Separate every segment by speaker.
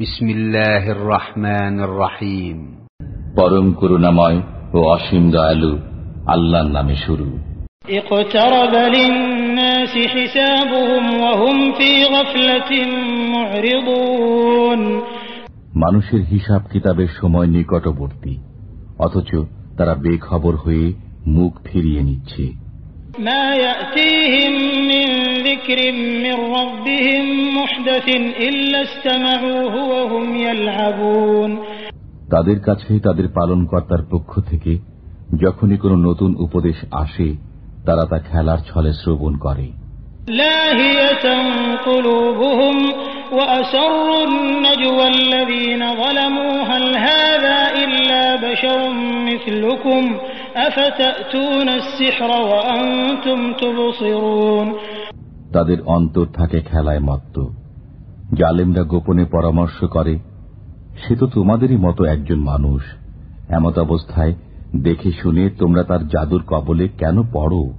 Speaker 1: بسم الله الرحمن الرحيم
Speaker 2: পরম করুণাময় ও অসীম দয়ালু আল্লাহর নামে শুরু
Speaker 3: اقترب للناس حسابهم وهم في غفلة معرضون
Speaker 2: মানুষের হিসাব কিতাবের সময় নিকটবর্তী অথচ তারা বেখবর হয়ে মুখ ফিরিয়ে নিচ্ছে
Speaker 3: ما يأتيهم من ذكر من ربهم محدث إلا استمعوه وهم يلعبون
Speaker 2: তাদের কাছে তাদের পালনকর্তার পক্ষ থেকে যখনই কোনো নতুন উপদেশ আসে তারা তা খেলার ছলে শ্রবণ করে তাদের অন্তর থাকে খেলায় মত্ত। জালেমরা গোপনে পরামর্শ করে সে তো তোমাদেরই মতো একজন মানুষ। এমত অবস্থায় দেখে শুনে তোমরা তার জাদুর কবলে কেন পড়ো?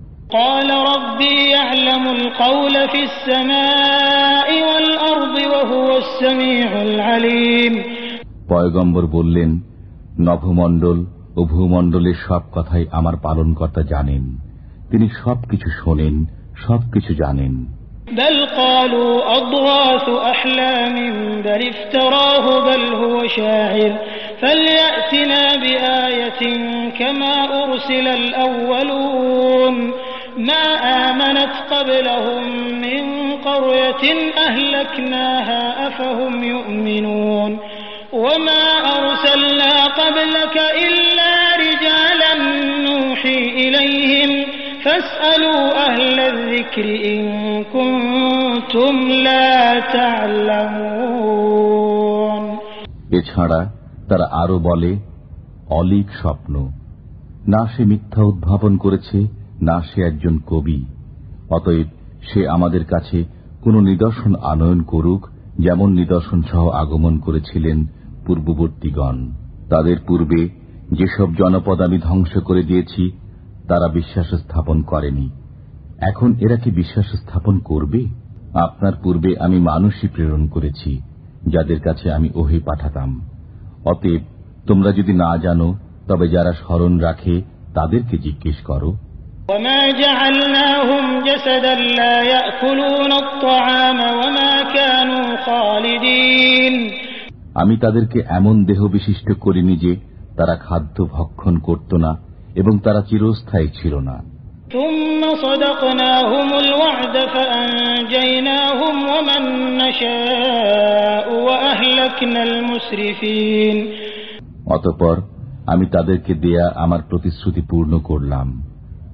Speaker 2: পয়গম্বর বললেন নভমণ্ডল ও ভূমণ্ডলের সব কথাই আমার পালনকর্তা জানেন। তিনি সবকিছু শোনেন সবকিছু জানেন
Speaker 3: بل قالوا أضغاث أحلام بل افتراه بل هو شاعر فليأتنا بآية كما أرسل الأولون ما آمنت قبلهم من قرية أهلكناها أفهم يؤمنون وما أرسلنا قبلك إلا رجالا نوحي إليهم
Speaker 2: এছাড়া তারা আরও বলে, অলিক স্বপ্ন। না সে মিথ্যা উদ্ভাবন করেছে, না সে একজন কবি। অতএব সে আমাদের কাছে কোন নিদর্শন আনয়ন করুক, যেমন নিদর্শন সহ আগমন করেছিলেন পূর্ববর্তীগণ। তাদের পূর্বে যেসব জনপদ আমি ধ্বংস করে দিয়েছি তারা বিশ্বাস স্থাপন করেনি। এখন এরা কি বিশ্বাস স্থাপন করবে? আপনার পূর্বে আমি মানুষই প্রেরণ করেছি যাদের কাছে আমি ওহে পাঠাতাম। অতএব তোমরা যদি না জানো তবে যারা স্মরণ রাখে তাদেরকে জিজ্ঞেস করো। আমি তাদেরকে এমন দেহ বিশিষ্ট করিনি যে তারা খাদ্য ভক্ষণ করত না এবং তারা চিরস্থায়ী ছিল না
Speaker 3: ثم صدقناهم الوعد فأنجيناهم ومن نشاء وأهلكنا المسرفين
Speaker 2: অতপর আমি তাদেরকে দেয়া আমার প্রতিশ্রুতি পূর্ণ করলাম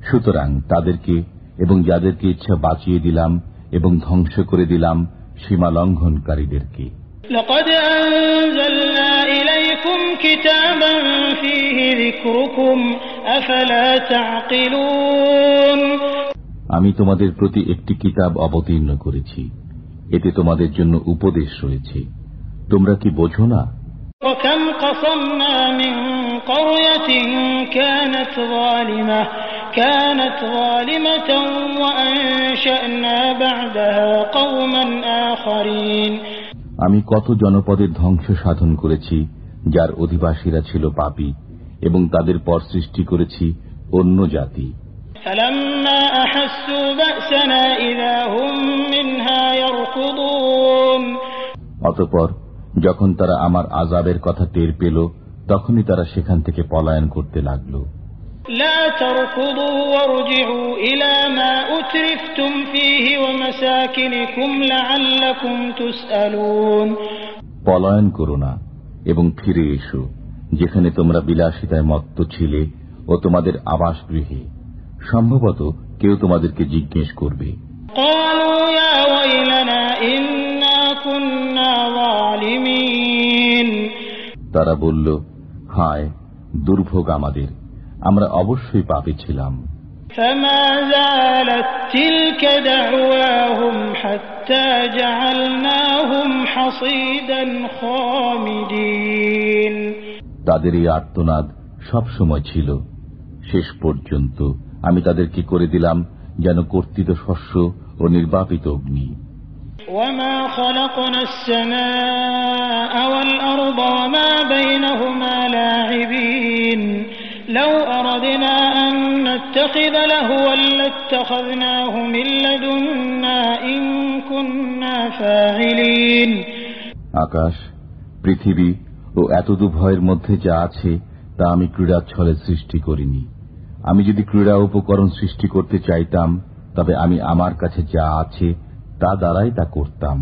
Speaker 2: সুতরাং তাদেরকে এবং যাদেরকে ইচ্ছা বাঁচিয়ে দিলাম এবং ধ্বংস করে দিলাম সীমা লঙ্ঘনকারীদেরকে
Speaker 3: لقد أنزلنا إليكم كتابا فيه ذكركم أفلا تعقلون
Speaker 2: আমি তোমাদের প্রতি একটি কিতাব অবতীর্ণ করেছি এতে তোমাদের জন্য উপদেশ রয়েছে তোমরা কি বোঝো না
Speaker 3: وكم قصمنا من قرية كانت ظالمة كانت ظالمة وأنشأنا بعدها قوما آخرين
Speaker 2: আমি কত জনপদের ধ্বংস সাধন করেছি যার অধিবাসীরা ছিল পাপী এবং তাদের পর সৃষ্টি করেছি অন্য জাতি। অতপর যখন তারা আমার আজাবের কথা টের পেল তখনই তারা সেখান থেকে পলায়ন করতে লাগল। পলায়ন করো না এবং ফিরে এসো। যেখানে তোমরা বিলাসিতায় মত্ত ছিলে ও তোমাদের আবাস গৃহে সম্ভবত কেউ তোমাদেরকে জিজ্ঞেস করবে
Speaker 3: قالوا يا ويلنا إنا كنا ظالمين
Speaker 2: তারা বলল হায় দুর্ভোগ আমাদের আমরা অবশ্যই পাপে ছিলাম
Speaker 3: فما زالت تلك دعواهم حتى جعلناهم حصيدا خامدين
Speaker 2: তাদের এই আর্তনাদ সবসময় ছিল। শেষ পর্যন্ত আমি তাদেরকে করে দিলাম? যেন কর্তৃত শস্য ও নির্বাপিত অগ্নি। আকাশ পৃথিবী ও এতদু ভয়ের মধ্যে যা আছে তা আমি ক্রীড়াচ্ছলে সৃষ্টি করিনি। আমি যদি ক্রীড়া উপকরণ সৃষ্টি করতে চাইতাম তবে আমি আমার কাছে যা আছে তা দ্বারাই তা করতাম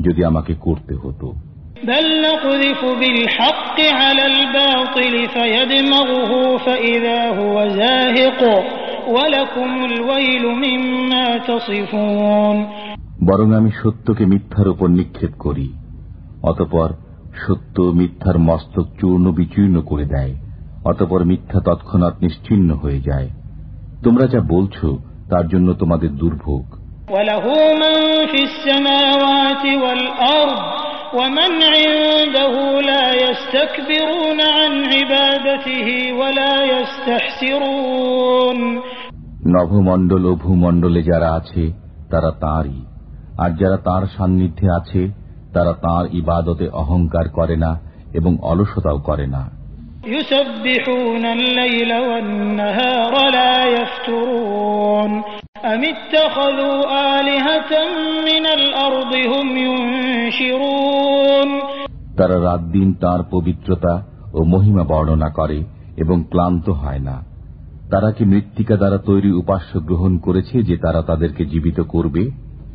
Speaker 2: যদি আমাকে করতে হতো। বরং আমি সত্যকে মিথ্যার উপর নিক্ষেপ করি অতপর সত্য মিথ্যার মস্তক চূর্ণ বিচূর্ণ করে দেয় অতপর মিথ্যা তৎক্ষণাৎ নিশ্চিন্ন হয়ে যায়। তোমরা যা বলছ তার জন্য তোমাদের দুর্ভোগ। নভমণ্ডল ও ভূমণ্ডলে যারা আছে তারা তাঁরই। আর যারা তার সান্নিধ্যে আছে তারা তার ইবাদতে অহংকার করে না এবং অলসতাও করে না। তারা রাত দিন তার পবিত্রতা ও মহিমা বর্ণনা করে এবং ক্লান্ত হয় না। তারা কি মৃত্তিকা দ্বারা তৈরি উপাস্য গ্রহণ করেছে যে তারা তাদেরকে জীবিত করবে?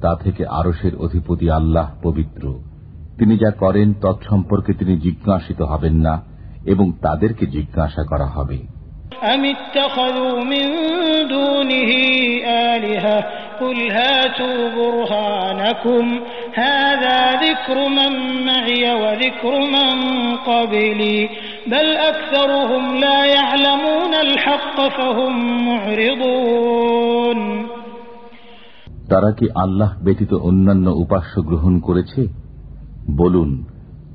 Speaker 2: তা থেকে আরসের অধিপতি আল্লাহ পবিত্র তিনি যা করেন তৎসম্পর্কে তিনি জিজ্ঞাসিত হবেন না এবং তাদেরকে জিজ্ঞাসা করা হবে
Speaker 3: أم اتخذوا من دونه آلهة قل هاتوا برهانكم هذا ذكر من معي وذكر من قبلي بل أكثرهم لا يعلمون الحق فهم معرضون
Speaker 2: তারা কি আল্লাহ ব্যতীত অন্যান্য উপাস্য গ্রহণ করেছে বলুন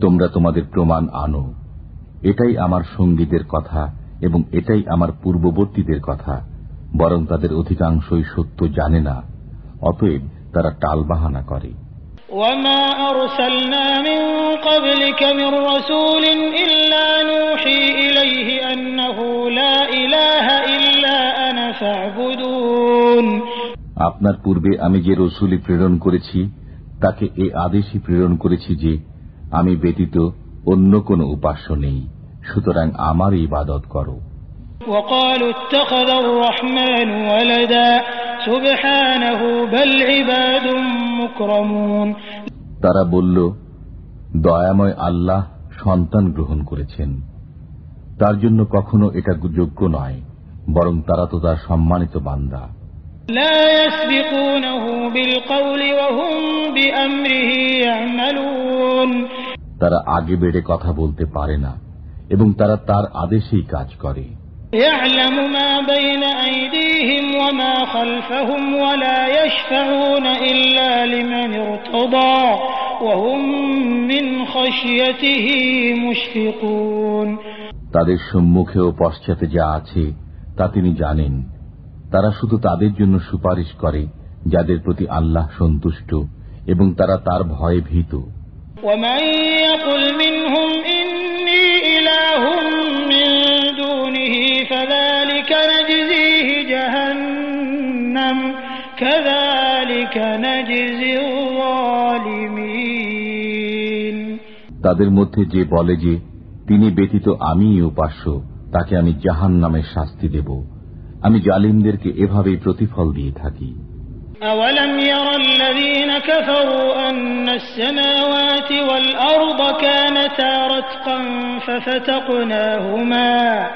Speaker 2: তোমরা তোমাদের প্রমাণ আনো এটাই আমার সঙ্গীদের কথা এবং এটাই আমার পূর্ববর্তীদের কথা বরং তাদের অধিকাংশই সত্য জানে না অতএব তারা টালবাহানা করে
Speaker 3: وما أرسلنا من قبلك من رسول إلا نوحي إليه أنه
Speaker 2: আপনার পূর্বে আমি যে রসুলি প্রেরণ করেছি তাকে এ আদেশই প্রেরণ করেছি যে আমি ব্যতীত অন্য কোন উপাস্য নেই। সুতরাং আমার ইবাদত করো। তারা বলল দয়াময় আল্লাহ সন্তান গ্রহণ করেছেন। তার জন্য কখনো এটা যোগ্য নয় বরং তারা তো তার সম্মানিত বান্দা।
Speaker 3: لا يسبقونه بالقول وهم بأمره يعملون
Speaker 2: তারা আগে বেড়ে কথা বলতে পারে না এবং তারা তার আদেশেই কাজ করে
Speaker 3: يعلم ما بين أيديهم وما خلفهم ولا يشفعون إلا لمن ارتضى وهم من خشيته مشفقون
Speaker 2: তাদের সম্মুখে ও পশ্চাতে যা আছে তা তিনি জানেন তারা শুধু তাদের জন্য সুপারিশ করে যাদের প্রতি আল্লাহ সন্তুষ্ট এবং তারা তার ভয়ে ভীত। তাদের মধ্যে যে বলে যে তিনি ব্যতীত আমিই উপাস্য তাকে আমি জাহান নামের শাস্তি দেব। আমি জালিমদেরকে এভাবেই প্রতিফল দিয়ে থাকি
Speaker 3: أولم ير الذين كفروا أن السماوات والأرض كانتا رتقا ففتقناهما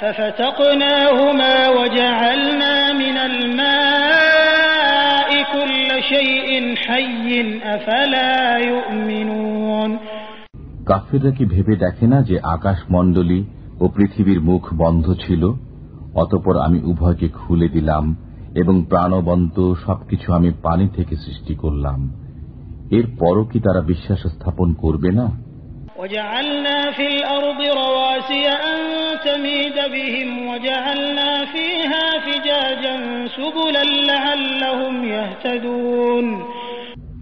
Speaker 3: ففتقناهما وجعلنا من الماء كل شيء حي أفلا يؤمنون
Speaker 2: কাফেররা কি ভেবে দেখে না যে আকাশ মণ্ডলী ও পৃথিবীর মুখ বন্ধ ছিল অতপর আমি উভয়কে খুলে দিলাম এবং প্রাণবন্ত সবকিছু আমি পানি থেকে সৃষ্টি করলাম। এর পরও কি তারা বিশ্বাস স্থাপন করবে না?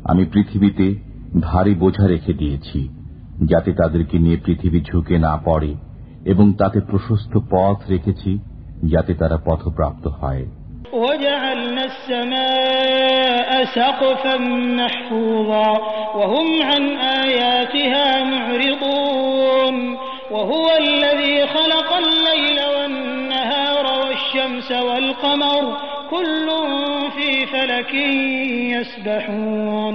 Speaker 2: আমি পৃথিবীতে ভারী বোঝা রেখে দিয়েছি যাতে তাদেরকে নিয়ে পৃথিবী ঝুঁকে না পড়ে এবং তাতে প্রশস্ত পথ রেখেছি যাতে তারা পথপ্রাপ্ত হয়
Speaker 3: وجعلنا السماء سقفا محفوظا وهم عن آياتها معرضون وهو الذي خلق الليل والنهار والشمس والقمر كل في فلك يسبحون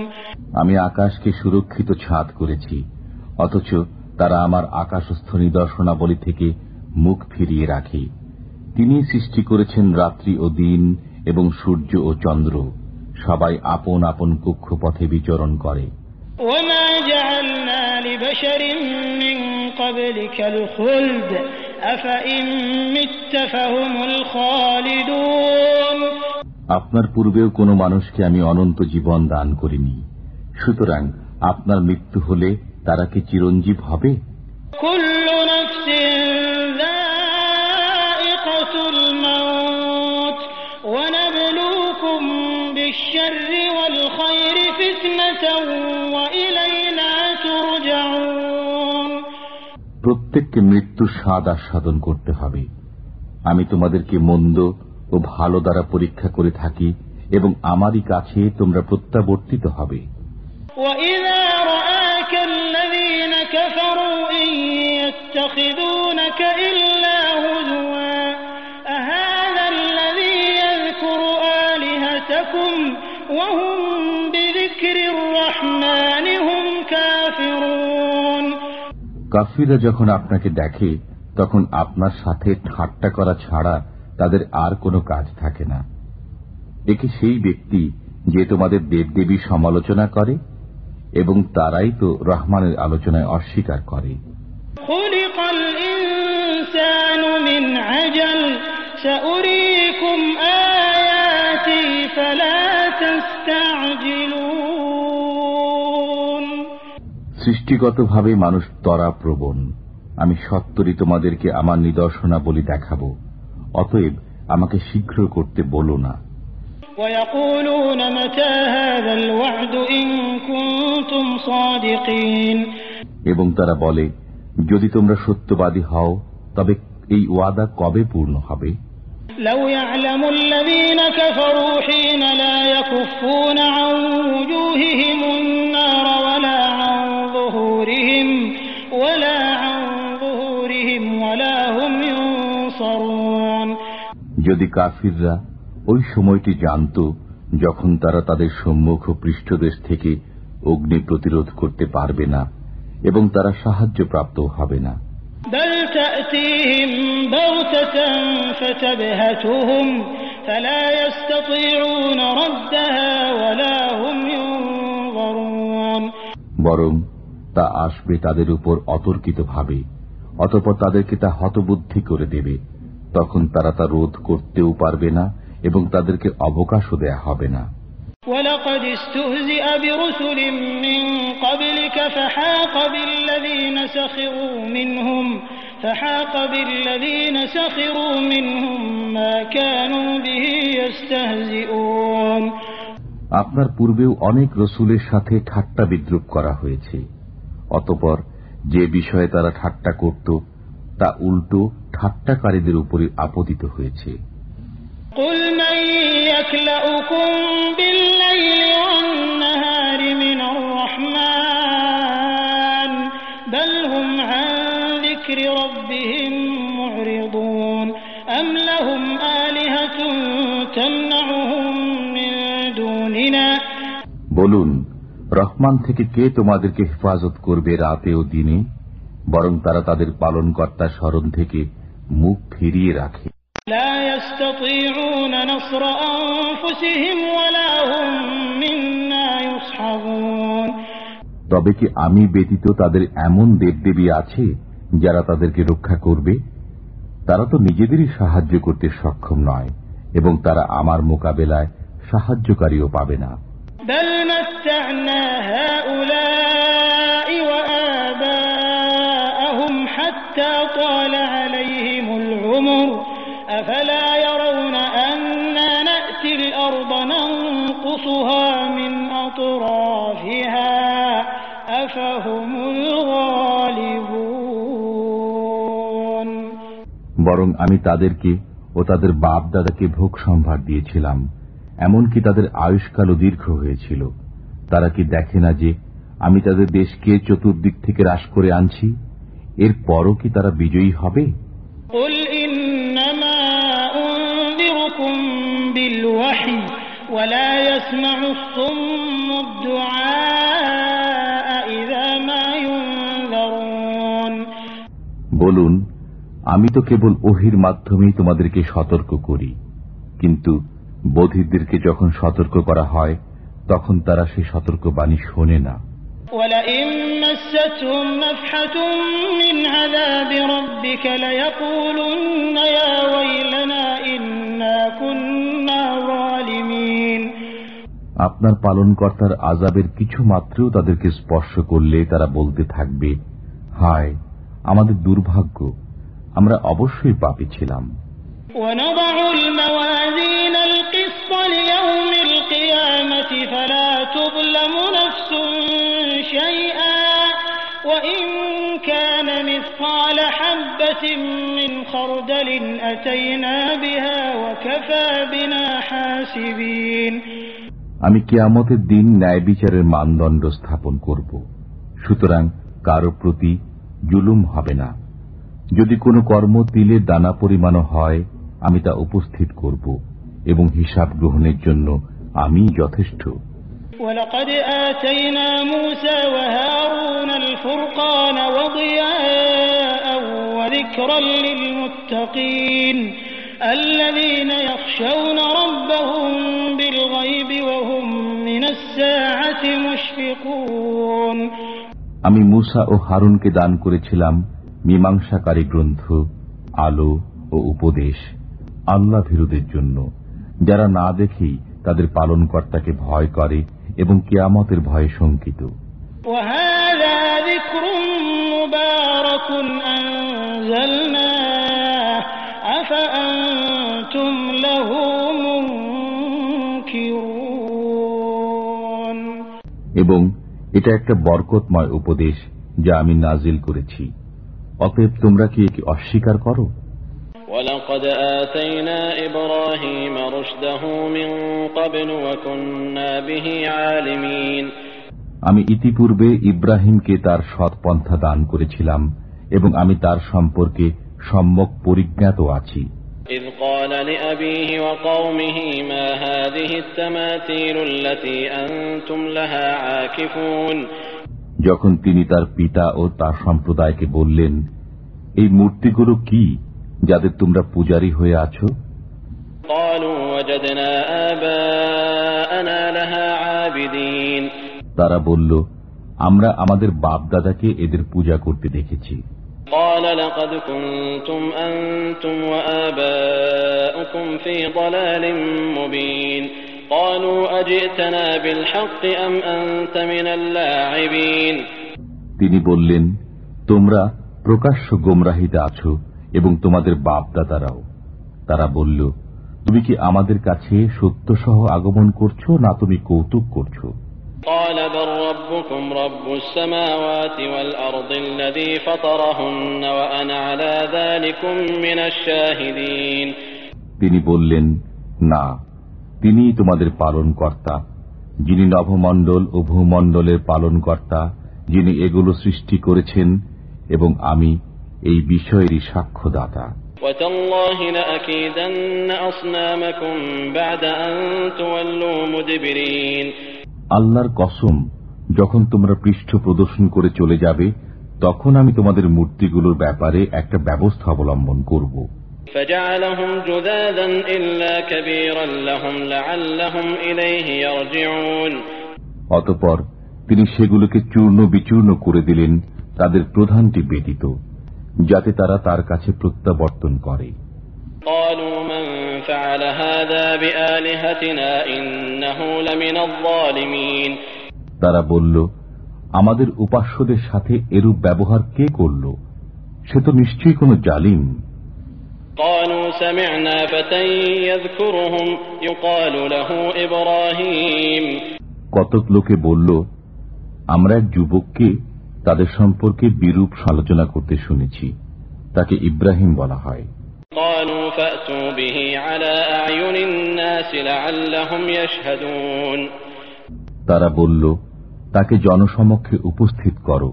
Speaker 2: আমি আকাশকে সুরক্ষিত ছাদ করেছি অথচ তারা আমার আকাশস্থ নিদর্শনাবলী থেকে মুখ ফিরিয়ে রাখে তিনি সৃষ্টি করেছেন রাত্রি ও দিন এবং সূর্য ও চন্দ্র। সবাই আপন আপন কক্ষপথে বিচরণ করে। আপনার পূর্বেও কোনো মানুষকে আমি অনন্ত জীবন দান করিনি। সুতরাং আপনার মৃত্যু হলে তারা কি চিরঞ্জীব হবে?
Speaker 3: কুল্লু নফসিন
Speaker 2: প্রত্যেককে মৃত্যু স্বাদ আস্বাদন করতে হবে। আমি তোমাদেরকে মন্দ ও ভালো দ্বারা পরীক্ষা করে থাকি এবং আমারই কাছে তোমরা প্রত্যাবর্তিত হবে। কাফিরা যখন আপনাকে দেখে তখন আপনার সাথে ঠাট্টা করা ছাড়া তাদের আর কোনো কাজ থাকে না একে সেই ব্যক্তি যে তোমাদের দেবদেবী সমালোচনা করে এবং তারাই তো রহমানের আলোচনায় অস্বীকার করে
Speaker 3: خلق الإنسان من عجل سأريكم آياتي فلا تستعجلون
Speaker 2: সৃষ্টিগতভাবে মানুষ তরা প্রবণ আমি সত্তরই তোমাদেরকে আমার নিদর্শনাবলী দেখাবো অতএব আমাকে শীঘ্র করতে বলো না
Speaker 3: ويقولون متى هذا الوعد إن كنتم صادقين
Speaker 2: এবং তারা বলে যদি তোমরা সত্যবাদী হও তবে এই ওয়াদা কবে পূর্ণ হবে
Speaker 3: لو يعلم الذين كفروا حين لا يكفون عن وجوههم
Speaker 2: যদি কাফিররা ওই সময়টি জানত যখন তারা তাদের সম্মুখ পৃষ্ঠদেশ থেকে অগ্নি প্রতিরোধ করতে পারবে না এবং তারা সাহায্য প্রাপ্ত হবে না। বরং তা আসবে তাদের উপর অতর্কিতভাবে অতপর তাদেরকে তা হতবুদ্ধি করে দেবে। তখন তারা তা রোধ করতেও পারবে না এবং তাদেরকে অবকাশও দেয়া হবে না
Speaker 3: ولقد استهزئ برسل من قبلك فحاق بالذين سخروا منهم فحاق بالذين سخروا منهم ما كانوا به يستهزئون
Speaker 2: আপনার পূর্বেও অনেক রসুলের সাথে ঠাট্টা বিদ্রুপ করা হয়েছে অতপর যে বিষয়ে তারা ঠাট্টা করত তা উল্টো ঠাট্টাকারীদের উপরে আপতিত হয়েছে। বলুন রহমান থেকে কে তোমাদেরকে হেফাজত করবে রাতে ও দিনে? বরং তারা তাদের পালনকর্তা স্মরণ থেকে মুখ ফিরিয়ে রাখে। তবে কি আমি ব্যতীত তাদের এমন দেবদেবী আছে যারা তাদেরকে রক্ষা করবে? তারা তো নিজেদেরই সাহায্য করতে সক্ষম নয় এবং তারা আমার মোকাবেলায় সাহায্যকারীও পাবে না। বরং আমি তাদেরকে ও তাদের বাপ দাদাকে ভোগ সম্ভার দিয়েছিলাম। এমনকি তাদের আয়ুষ্কালও দীর্ঘ হয়েছিল। তারা কি দেখে না যে আমি তাদের দেশকে চতুর্দিক থেকে হ্রাস করে আনছি? এর পরও কি তারা বিজয়ী হবে? বলুন আমি তো কেবল ওহির মাধ্যমেই তোমাদেরকে সতর্ক করি কিন্তু বধিরদেরকে যখন সতর্ক করা হয় তখন তারা সেই সতর্ক বাণী শোনে না। আপনার পালনকর্তার আজাবের কিছু মাত্রেও তাদেরকে স্পর্শ করলে তারা বলতে থাকবে হায় আমাদের দুর্ভাগ্য। আমরা অবশ্যই পাপী ছিলাম
Speaker 3: ونضع الموازين القسط ليوم القيامة فلا تظلم نفس شيئا وإن كان مثقال حبة من خردل أتينا بها وكفى بنا حاسبين
Speaker 2: আমি কেয়ামতের দিন ন্যায় বিচারের মানদণ্ড স্থাপন করব সুতরাং কারো প্রতি জুলুম হবে না যদি কোনো কর্ম তিলের দানা পরিমাণও হয় আমি তা উপস্থিত করব এবং হিসাব গ্রহণের জন্য আমি যথেষ্ট
Speaker 3: ولقد آتينا موسى وهارون الفرقان وضياء وذكرا للمتقين الذين يخشون ربهم بالغيب وهم من الساعة مشفقون
Speaker 2: আমি মুসা ও হারুনকে দান করেছিলাম মীমাংসাকারী গ্রন্থ আলো ও উপদেশ আল্লাহ ভীরুদের জন্য যারা না দেখেই তাদের পালনকর্তাকে ভয় করে এবং কেয়ামতের ভয়ে শঙ্কিত। এবং এটা একটা বরকতময় উপদেশ যা আমি নাজিল করেছি। অতএব তোমরা কি একে অস্বীকার করো
Speaker 4: ولقد آتينا إبراهيم رشده من قبل وكنا به عالمين
Speaker 2: আমি ইতিপূর্বে ইব্রাহিমকে তার সৎপন্থা দান করেছিলাম এবং আমি তার সম্পর্কে সম্যক পরিজ্ঞাত আছি
Speaker 4: إذ قال لأبيه وقومه ما هذه التماثيل التي أنتم لها عاكفون
Speaker 2: যখন তিনি তার পিতা ও তার সম্প্রদায়কে বললেন এই মূর্তিগুলো কি যাদের তোমরা পূজারী হয়ে আছো? তারা বলল আমরা আমাদের বাপ দাদাকে এদের পূজা করতে দেখেছি। তিনি বললেন তোমরা প্রকাশ্য গোমরাহিতে আছো এবং তোমাদের বাপদাদারাও। তারা বলল তুমি কি আমাদের কাছে সত্য সহ আগমন করছ না তুমি কৌতুক করছ? তিনি বললেন না তিনি তোমাদের পালন কর্তা যিনি নভমণ্ডল ও ভূমণ্ডলের পালন কর্তা যিনি এগুলো সৃষ্টি করেছেন এবং আমি এই বিষয়েরই সাক্ষ্যদাতা। আল্লাহর কসম যখন তোমরা পৃষ্ঠ প্রদর্শন করে চলে যাবে তখন আমি তোমাদের মূর্তিগুলোর ব্যাপারে একটা ব্যবস্থা অবলম্বন করব।
Speaker 4: فجعلهم جذاذا إلا كبيرا لهم لعلهم إليه يرجعون
Speaker 2: অতপর তিনি সেগুলোকে চূর্ণ বিচূর্ণ করে দিলেন তাদের প্রধানটি ব্যতীত যাতে তারা তার কাছে প্রত্যাবর্তন করে
Speaker 4: قالوا من فعل هذا بآلهتنا إنه لمن الظالمين
Speaker 2: তারা বলল আমাদের উপাস্যদের সাথে এরূপ ব্যবহার কে করল সে তো নিশ্চয়ই কোনো জালিম
Speaker 4: قالوا سمعنا فتى يذكرهم يقال له إبراهيم
Speaker 2: কতক লোকে বলল আমরা এক যুবককে তাদের সম্পর্কে বিরূপ সমালোচনা করতে শুনেছি তাকে ইব্রাহিম বলা হয়
Speaker 4: قالوا فأتوا به على أعين الناس لعلهم يشهدون
Speaker 2: তারা বলল তাকে জনসমক্ষে উপস্থিত করো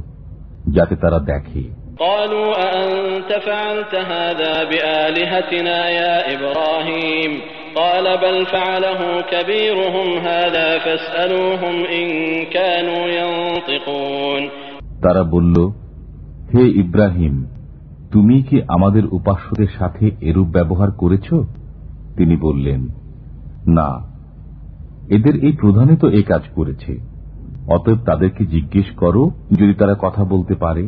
Speaker 2: যাতে তারা দেখে
Speaker 4: قالوا أأنت فعلت هذا بآلهتنا يا إبراهيم قال بل فعله كبيرهم هذا فاسألوهم إن كانوا ينطقون
Speaker 2: তারা বলল হে ইব্রাহিম তুমি কি আমাদের উপাস্যদের সাথে এরূপ ব্যবহার করেছ তিনি বললেন না এদের এই প্রধানে তো এই কাজ করেছে অতএব তাদেরকে জিজ্ঞেস করো যদি তারা কথা বলতে পারে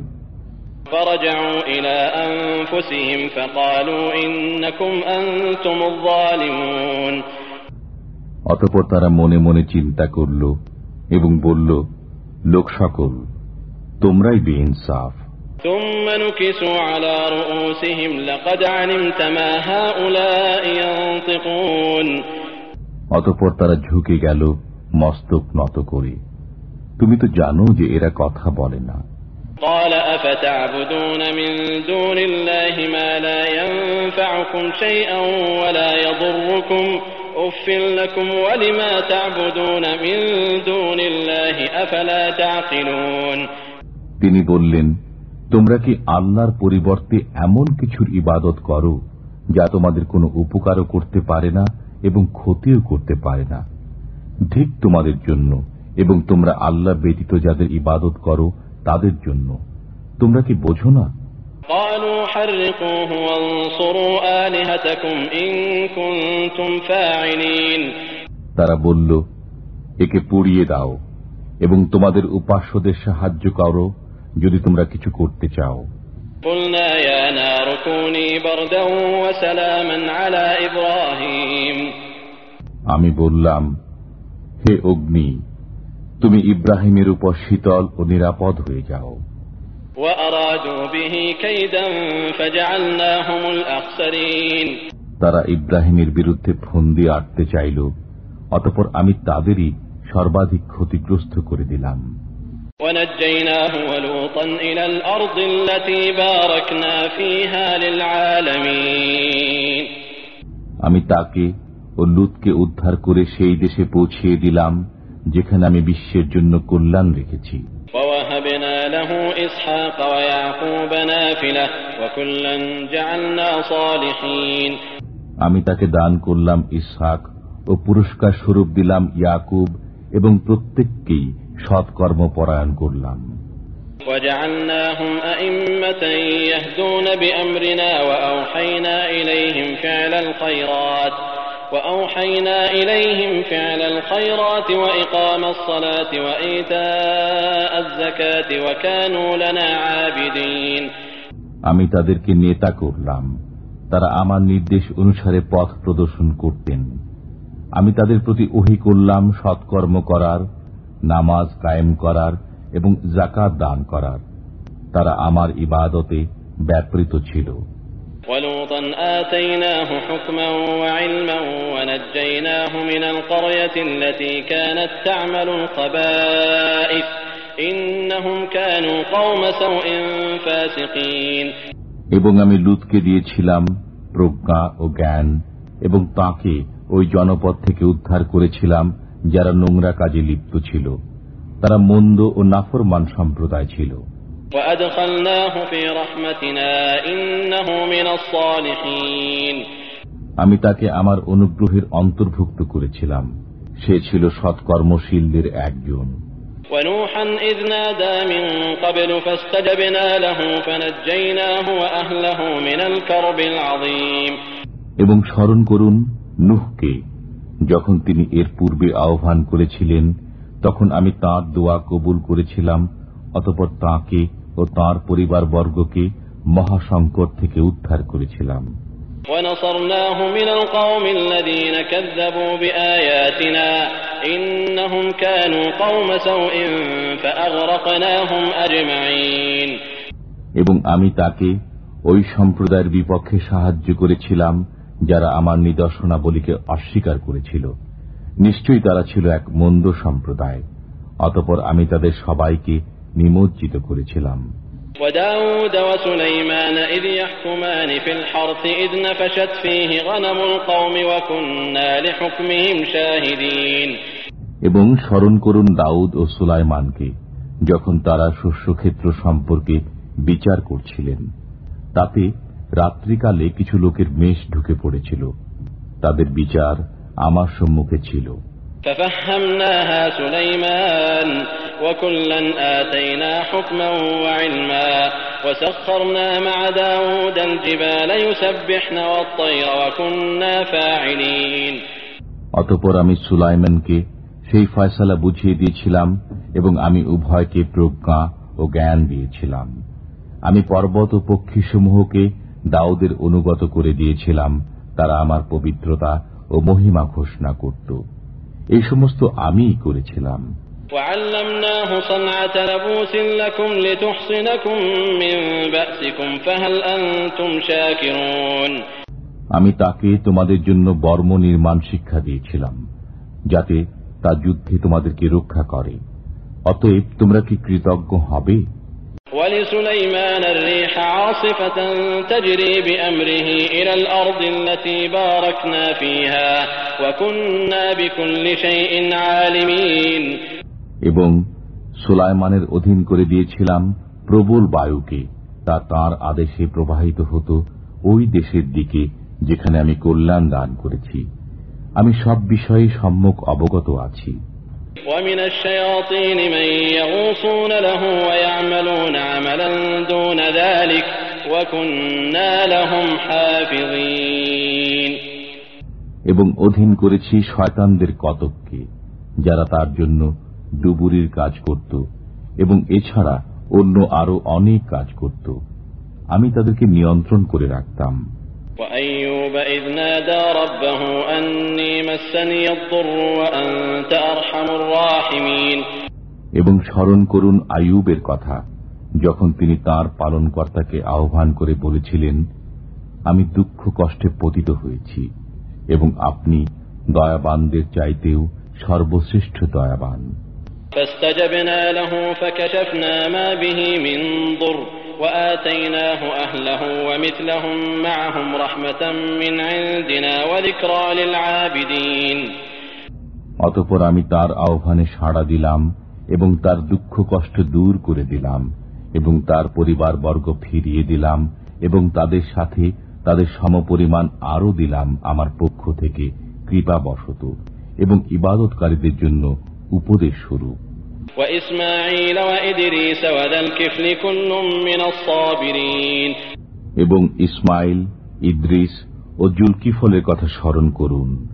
Speaker 4: فرجعوا إلى أنفسهم فقالوا إنكم أنتم الظالمون
Speaker 2: অতপর তারা মনে মনে চিন্তা করল এবং বলল লোক সকল তোমরাই বেইনসাফ
Speaker 4: ثم نكسوا على رؤوسهم لقد علمت ما هؤلاء ينطقون
Speaker 2: অতপর তারা ঝুঁকে গেল মস্তক নত করে তুমি তো জানো যে এরা কথা বলে না
Speaker 4: قال أفتعبدون من دون الله ما لا ينفعكم شيئا ولا يضركم أف لكم ولما تعبدون من دون الله أفلا تعقلون
Speaker 2: তিনি বললেন তোমরা কি আল্লাহর পরিবর্তে এমন কিছুর ইবাদত করো যা তোমাদের কোনো উপকারও করতে পারে না এবং ক্ষতিও করতে পারে না ঠিক তোমাদের জন্য এবং তোমরা আল্লাহ ব্যতীত যাদের ইবাদত করো তাদের জন্য। তোমরা কি বোঝো না? তারা বলল একে পুড়িয়ে দাও এবং তোমাদের উপাস্যদের সাহায্য করো যদি তোমরা কিছু করতে চাও। আমি বললাম হে অগ্নি তুমি ইব্রাহিমের উপর শীতল ও নিরাপদ হয়ে যাও। তারা ইব্রাহিমের বিরুদ্ধে ফন্দি আটতে চাইল অতপর আমি তাদেরই সর্বাধিক ক্ষতিগ্রস্ত করে দিলাম। আমি তাকে ও লুতকে উদ্ধার করে সেই দেশে পৌঁছিয়ে দিলাম। যেখানে আমি বিশ্বের জন্য কল্যাণ রেখেছি
Speaker 4: ووهبنا له إسحاق ويعقوب نافلة وكلا جعلنا صالحين
Speaker 2: আমি তাকে দান করলাম ইসহাক ও পুরস্কার স্বরূপ দিলাম ইয়াকুব এবং প্রত্যেককেই সৎকর্ম পরায়ণ করলাম
Speaker 4: وجعلناهم أئمة يهدون بأمرنا وأوحينا إليهم فعل الخيرات وأوحينا إليهم فعل الخيرات وإقام الصلاة وإيتاء الزكاة وكانوا لنا عابدين
Speaker 2: আমি তাদেরকে নেতা করলাম তারা আমার নির্দেশ অনুসারে পথ প্রদর্শন করতেন আমি তাদের প্রতি ওহি করলাম সৎকর্ম করার নামাজ কায়েম করার এবং জাকাত দান করার তারা আমার ইবাদতে ব্যাপৃত ছিল
Speaker 4: ولوطا آتيناه حكما وعلما ونجيناه من القرية التي كانت تعمل الخبائث إنهم كانوا قوم سوء فاسقين
Speaker 2: এবং আমি লুতকে দিয়েছিলাম প্রজ্ঞা ও জ্ঞান এবং তাকে ওই জনপদ থেকে উদ্ধার করেছিলাম যারা নোংরা কাজে লিপ্ত ছিল তারা মন্দ ও নাফরমান সম্প্রদায় ছিল
Speaker 4: وأدخلناه في رحمتنا إنه من الصالحين
Speaker 2: আমি তাকে আমার অনুগ্রহের অন্তর্ভুক্ত করেছিলাম সে ছিল সৎকর্মশীলদের একজন
Speaker 4: ونوحا إذ نادى من قبل فاستجبنا له فنجيناه وأهله من الكرب العظيم
Speaker 2: এবং স্মরণ করুন নুহকে যখন তিনি এর পূর্বে আহ্বান করেছিলেন তখন আমি তাঁর দোয়া কবুল করেছিলাম অতপর তাঁকে ও তাঁর পরিবার বর্গকে মহাসংকট থেকে উদ্ধার করেছিলাম। এবং আমি তাকে ওই সম্প্রদায়ের বিপক্ষে সাহায্য করেছিলাম যারা আমার নিদর্শনাবলীকে অস্বীকার করেছিল। নিশ্চয়ই তারা ছিল এক মন্দ সম্প্রদায়। অতপর আমি তাদের সবাইকে নিমজ্জিত করেছিলাম
Speaker 4: وداود وسليمان إذ يحكمان في الحرث إذ نفشت فيه غنم القوم وكنا لحكمهم شاهدين
Speaker 2: এবং স্মরণ করুন দাউদ ও সুলাইমানকে যখন তারা শস্যক্ষেত্র সম্পর্কে বিচার করছিলেন তাতে রাত্রিকালে কিছু লোকের মেষ ঢুকে পড়েছিল তাদের বিচার আমার সম্মুখে ছিল
Speaker 4: ففهمناها سليمان وكلا آتينا حكما وعلما وسخرنا مع داود الجبال يسبحن والطير وكنا فاعلين
Speaker 2: অতপর আমি সুলাইমানকে সেই ফয়সালা বুঝিয়ে দিয়েছিলাম এবং আমি উভয়কে প্রজ্ঞা ও জ্ঞান দিয়েছিলাম আমি পর্বত ও পক্ষীসমূহকে দাউদের অনুগত করে দিয়েছিলাম তারা আমার পবিত্রতা ও মহিমা ঘোষণা করত এই সমস্ত আমি করেছিলাম। আমি তাকে তোমাদের জন্য বর্ম নির্মাণ শিক্ষা দিয়েছিলাম যাতে তা যুদ্ধে তোমাদেরকে রক্ষা করে। অতএব তোমরা কি কৃতজ্ঞ হবে?
Speaker 4: ওয়ালি সুলাইমান রিহা عاصفة تجري بأمره إلى الأرض التي باركنا فيها وكنا بكل شيء عالمين
Speaker 2: এবং সুলাইমানের অধীন করে দিয়েছিলাম প্রবল বায়ুকে তা তার আদেশে প্রবাহিত হতো ওই দেশের দিকে যেখানে আমি কল্যাণ দান করেছি আমি সব বিষয়ে সম্মুখ অবগত আছি
Speaker 4: ومن الشياطين من يغوصون له ويعملون عملا دون ذلك وكنا لهم حافظين
Speaker 2: এবং অধীন করেছি শয়তানদের কতককে যারা তার জন্য ডুবুরির কাজ করত এবং এছাড়া অন্য আরো অনেক কাজ করত আমি তাদেরকে নিয়ন্ত্রণ করে রাখতাম
Speaker 4: وأيوب إذ نادى ربه أني مسني الضر وأنت أرحم الراحمين
Speaker 2: এবং স্মরণ করুন আয়ুবের কথা যখন তিনি তার পালনকর্তাকে আহ্বান করে বলেছিলেন আমি দুঃখ কষ্টে পতিত হয়েছি এবং আপনি দয়াবানদের চাইতেও সর্বশ্রেষ্ঠ দয়াবান
Speaker 4: فاستجبنا له فكشفنا ما به من ضر وآتيناه أهله ومثلهم معهم رحمة من عندنا وذكرى للعابدين
Speaker 2: অতপর আমি তার আহ্বানে সাড়া দিলাম এবং তার দুঃখ কষ্ট দূর করে দিলাম এবং তার পরিবার বর্গ ফিরিয়ে দিলাম এবং তাদের সাথে তাদের সমপরিমাণ আরও দিলাম আমার পক্ষ থেকে কৃপা বশত এবং ইবাদতকারীদের জন্য উপদেশ স্বরূপ এবং ইসমাইল ইদ্রিস ও জুলকিফলের কথা স্মরণ করুন।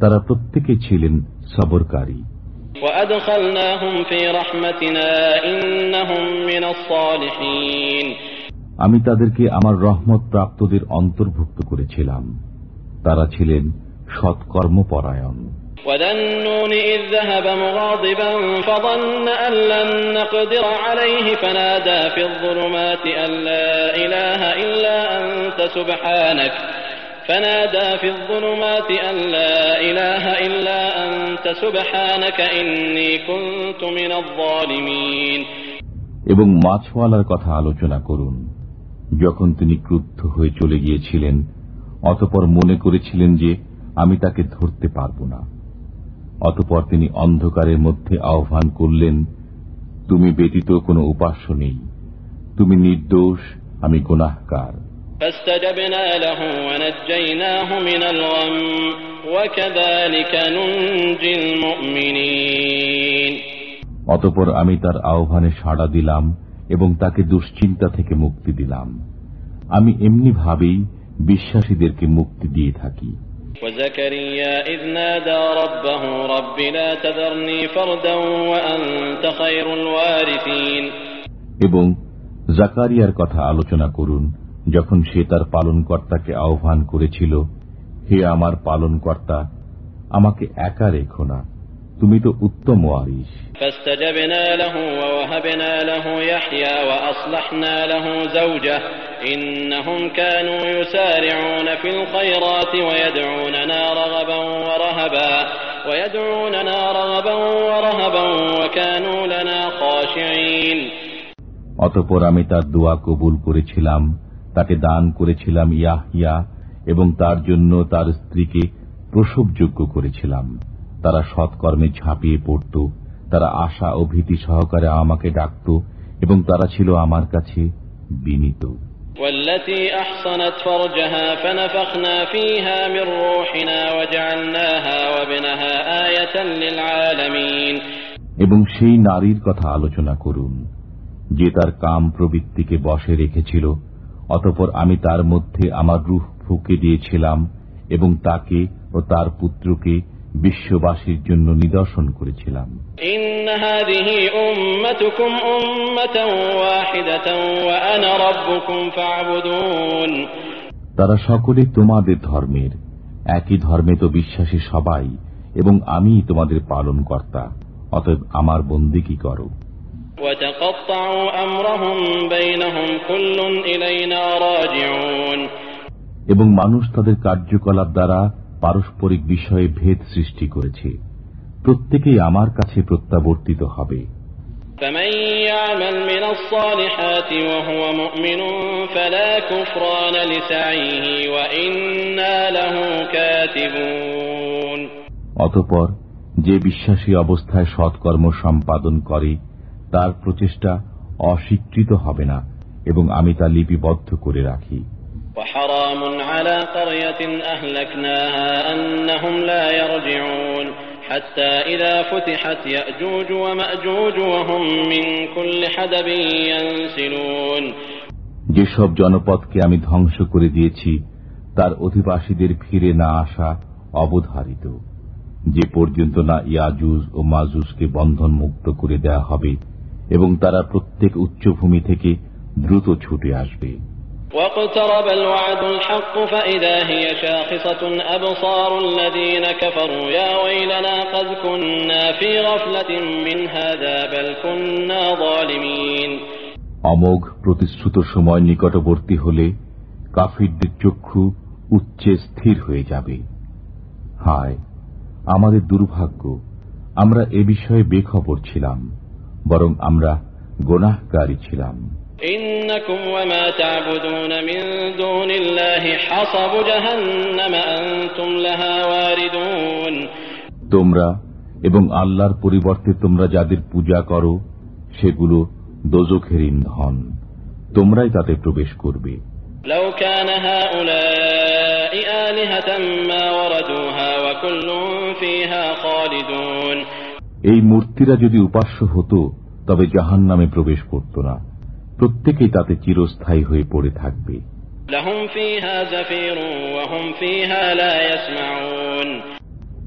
Speaker 2: তারা প্রত্যেকে ছিলেন সবরকারী। আমি তাদেরকে আমার রহমত প্রাপ্তদের অন্তর্ভুক্ত করেছিলাম। তারা ছিলেন সৎকর্মপরায়ণ
Speaker 4: وذا النون إذ ذهب مغاضبا فظن أن لن نقدر عليه فنادى في الظلمات أن لا إله إلا أنت سبحانك فنادى في الظلمات أن لا إله إلا أنت سبحانك إني كنت من الظالمين
Speaker 2: এবং মাছওয়ালার কথা আলোচনা করুন যখন তিনি ক্রুদ্ধ হয়ে চলে গিয়েছিলেন অতপর মনে করেছিলেন যে আমি তাকে ধরতে পারব না অতপর তিনি অন্ধকারের মধ্যে আহ্বান করলেন তুমি ব্যতীত কোনো উপাস্য নেই। তুমি নির্দোষ আমি গুনাহকার অতপর আমি তার আহ্বানে সাড়া দিলাম এবং তাকে দুশ্চিন্তা থেকে মুক্তি দিলাম। আমি এমনিভাবেই বিশ্বাসীদেরকে মুক্তি দিয়ে থাকি।
Speaker 4: وزكريا إذ نادى ربه رب لا تذرني فردا وأنت خير الوارثين
Speaker 2: এবং জাকারিয়ার কথা আলোচনা করুন যখন সে তার পালনকর্তাকে আহ্বান করেছিল হে আমার পালনকর্তা আমাকে একা রেখো না তুমি তো উত্তম ওয়ারিস
Speaker 4: فاستجبنا له ووهبنا له يحيى وأصلحنا له زوجه إنهم كانوا يسارعون في الخيرات ويدعوننا رغبا ورهبا ويدعوننا رغبا ورهبا وكانوا لنا خاشعين
Speaker 2: অতপর আমি তার দোয়া কবুল করেছিলাম তাকে দান করেছিলাম ইয়াহিয়া এবং তার জন্য তার স্ত্রীকে প্রসবযোগ্য করেছিলাম তারা সৎকর্মে ঝাঁপিয়ে পড়ত তারা আশা ও ভীতি সহকারে আমাকে ডাকত এবং তারা ছিল আমার কাছে বিনীত
Speaker 4: والتي أحصنت فرجها فنفخنا فيها من روحنا وجعلناها وابنها آية للعالمين
Speaker 2: এবং সেই নারীর কথা আলোচনা করুন যে তার কাম প্রবৃত্তিকে বসে রেখেছিল অতপর আমি তার মধ্যে আমার রুহ ফুঁকে দিয়েছিলাম এবং তাকে ও তার পুত্রকে বিশ্ববাসীর জন্য নিদর্শন করেছিলাম। তারা সকলে তোমাদের ধর্মের একই ধর্মে তো বিশ্বাসী সবাই এবং আমি তোমাদের পালন কর্তা অতএব আমার
Speaker 4: বন্দি কি করো?
Speaker 2: এবং মানুষ তাদের কার্যকলাপ দ্বারা পারস্পরিক বিষয়ে ভেদ সৃষ্টি করেছে প্রত্যেকেই আমার কাছে প্রত্যাবর্তিত হবে
Speaker 4: فمن يعمل من الصالحات وهو مؤمن فلا كفران لسعيه وإنا له كاتبون
Speaker 2: অতপর যে বিশ্বাসী অবস্থায় সৎকর্ম সম্পাদন করে তার প্রচেষ্টা অস্বীকৃত হবে না এবং আমি তা লিপিবদ্ধ করে রাখি যেসব জনপদকে আমি ধ্বংস করে দিয়েছি, তার অধিবাসীদের ফিরে না আসা অবধারিত। যে পর্যন্ত না ইয়াজুজ ও মাজুজকে বন্ধন মুক্ত করে দেয়া হবে, এবং তারা প্রত্যেক উচ্চভূমি থেকে দ্রুত ছুটে আসবে।
Speaker 4: واقترب الوعد الحق فإذا هي شاخصة أبصار الذين كفروا يا ويلنا قد كنا في غفلة من هذا بل كنا ظالمين
Speaker 2: অমোঘ প্রতিশ্রুত সময় নিকটবর্তী হলে কাফিরদের চক্ষু উচ্চে স্থির হয়ে যাবে হায় আমাদের দুর্ভাগ্য আমরা এ বিষয়ে বেখবর ছিলাম বরং আমরা গোনাহকারী ছিলাম
Speaker 4: إنكم وما تعبدون من دون الله حصب جهنم أنتم لها واردون
Speaker 2: তোমরা এবং আল্লাহর পরিবর্তে তোমরা যাদের পূজা করো সেগুলো দোজখের ইন্ধন তোমরাই তাতে প্রবেশ করবে
Speaker 4: لو كان هؤلاء آلهة ما وردوها وكل فيها خالدون
Speaker 2: এই মূর্তিরা যদি উপাস্য হতো তবে জাহান নামে প্রবেশ করত না প্রত্যেকেই তাতে চিরস্থায়ী হয়ে পড়ে থাকবে।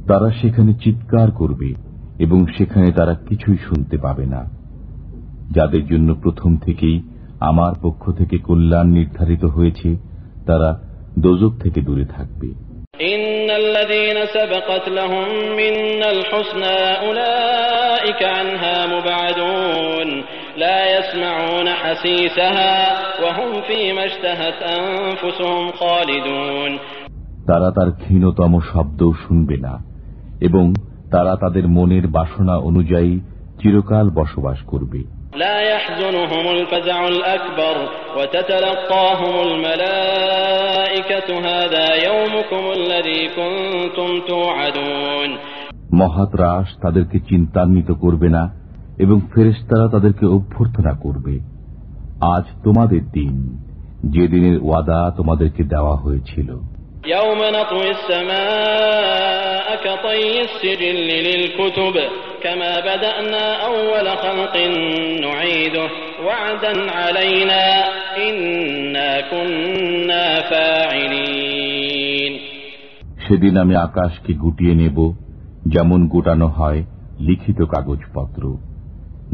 Speaker 2: তারা সেখানে চিৎকার করবে এবং সেখানে তারা কিছুই শুনতে পাবে না। যাদের জন্য প্রথম থেকেই আমার পক্ষ থেকে কল্যাণ নির্ধারিত হয়েছে তারা দোজক থেকে দূরে থাকবে।
Speaker 4: ইন্নাল্লাযীনা الذين سبقت لهم منا الحسنى أولئك عنها مبعدون لا يسمعون حسيسها وهم فيما اشتهت أنفسهم خالدون
Speaker 2: তারা তার ক্ষীণতম শব্দও শুনবে না এবং তারা তাদের মনের বাসনা অনুযায়ী চিরকাল বসবাস করবে
Speaker 4: لا يحزنهم الفزع الأكبر وتتلقاهم الملائكة هذا يومكم الذي كنتم توعدون
Speaker 2: মহাত্রাস তাদেরকে চিন্তান্বিত করবে না এবং ফেরেস্তারা তাদেরকে অভ্যর্থনা করবে। আজ তোমাদের দিন যে দিনের ওয়াদা তোমাদেরকে দেওয়া হয়েছিল। সেদিন আমি আকাশকে গুটিয়ে নেব যেমন গোটানো হয় লিখিত কাগজপত্র।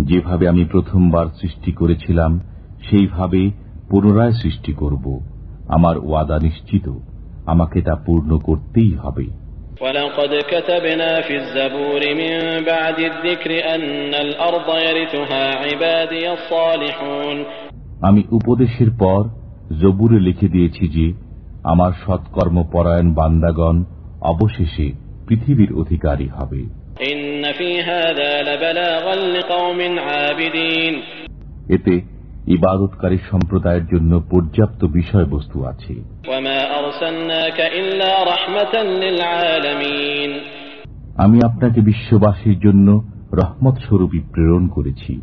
Speaker 2: যেভাবে আমি প্রথমবার সৃষ্টি করেছিলাম সেইভাবে পুনরায় সৃষ্টি করব আমার ওয়াদা নিশ্চিত আমাকে তা পূর্ণ করতেই হবে
Speaker 4: ولقد كتبنا في الزبور من بعد الذكر أن الأرض يرثها عبادي الصالحون
Speaker 2: আমি উপদেশের পর জবুরে লিখে দিয়েছি যে আমার সৎকর্ম পরায়ণ বান্দাগণ অবশেষে পৃথিবীর অধিকারী হবে এতে ইবাদতকারী সম্প্রদায়ের জন্য পর্যাপ্ত বিষয়বস্তু আছে। আমি আপনাকে বিশ্ববাসীর জন্য রহমত স্বরূপী প্রেরণ করেছি।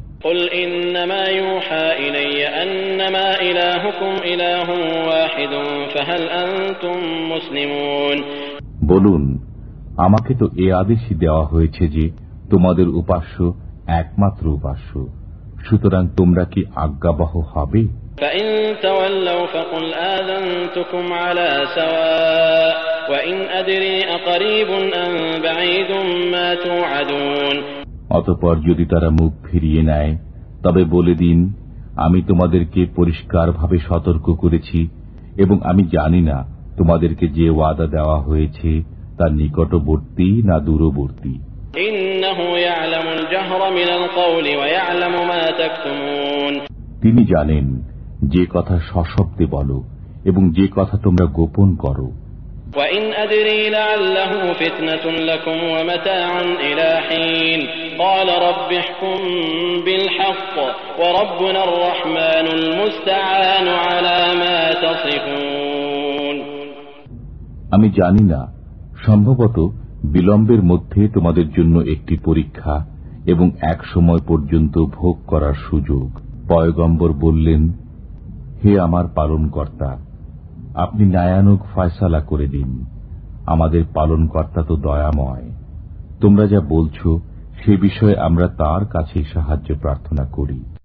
Speaker 2: বলুন আমাকে তো এ আদেশই দেওয়া হয়েছে যে তোমাদের উপাস্য একমাত্র উপাস্য। সুতরাং তোমরা কি আজ্ঞাবহ হবে? অতপর যদি তারা মুখ ফিরিয়ে নেয় তবে বলে দিন আমি তোমাদেরকে পরিষ্কারভাবে সতর্ক করেছি এবং আমি জানি না তোমাদেরকে যে ওয়াদা দেওয়া হয়েছে তা নিকটবর্তী না দূরবর্তী? তিনি জানেন যে কথা সশব্দে বলো এবং যে কথা তোমরা গোপন করো। আমি জানি না সম্ভবত বিলম্বের মধ্যে তোমাদের জন্য একটি পরীক্ষা এবং এক সময় পর্যন্ত ভোগ করার সুযোগ। পয়গম্বর বললেন, হে আমার পালনকর্তা, আপনি নায়ানুক ফয়সালা করে দিন। আমাদের পালনকর্তা তো দয়াময়। তোমরা যা বলছো সে বিষয়ে আমরা তার কাছে সাহায্য প্রার্থনা করি।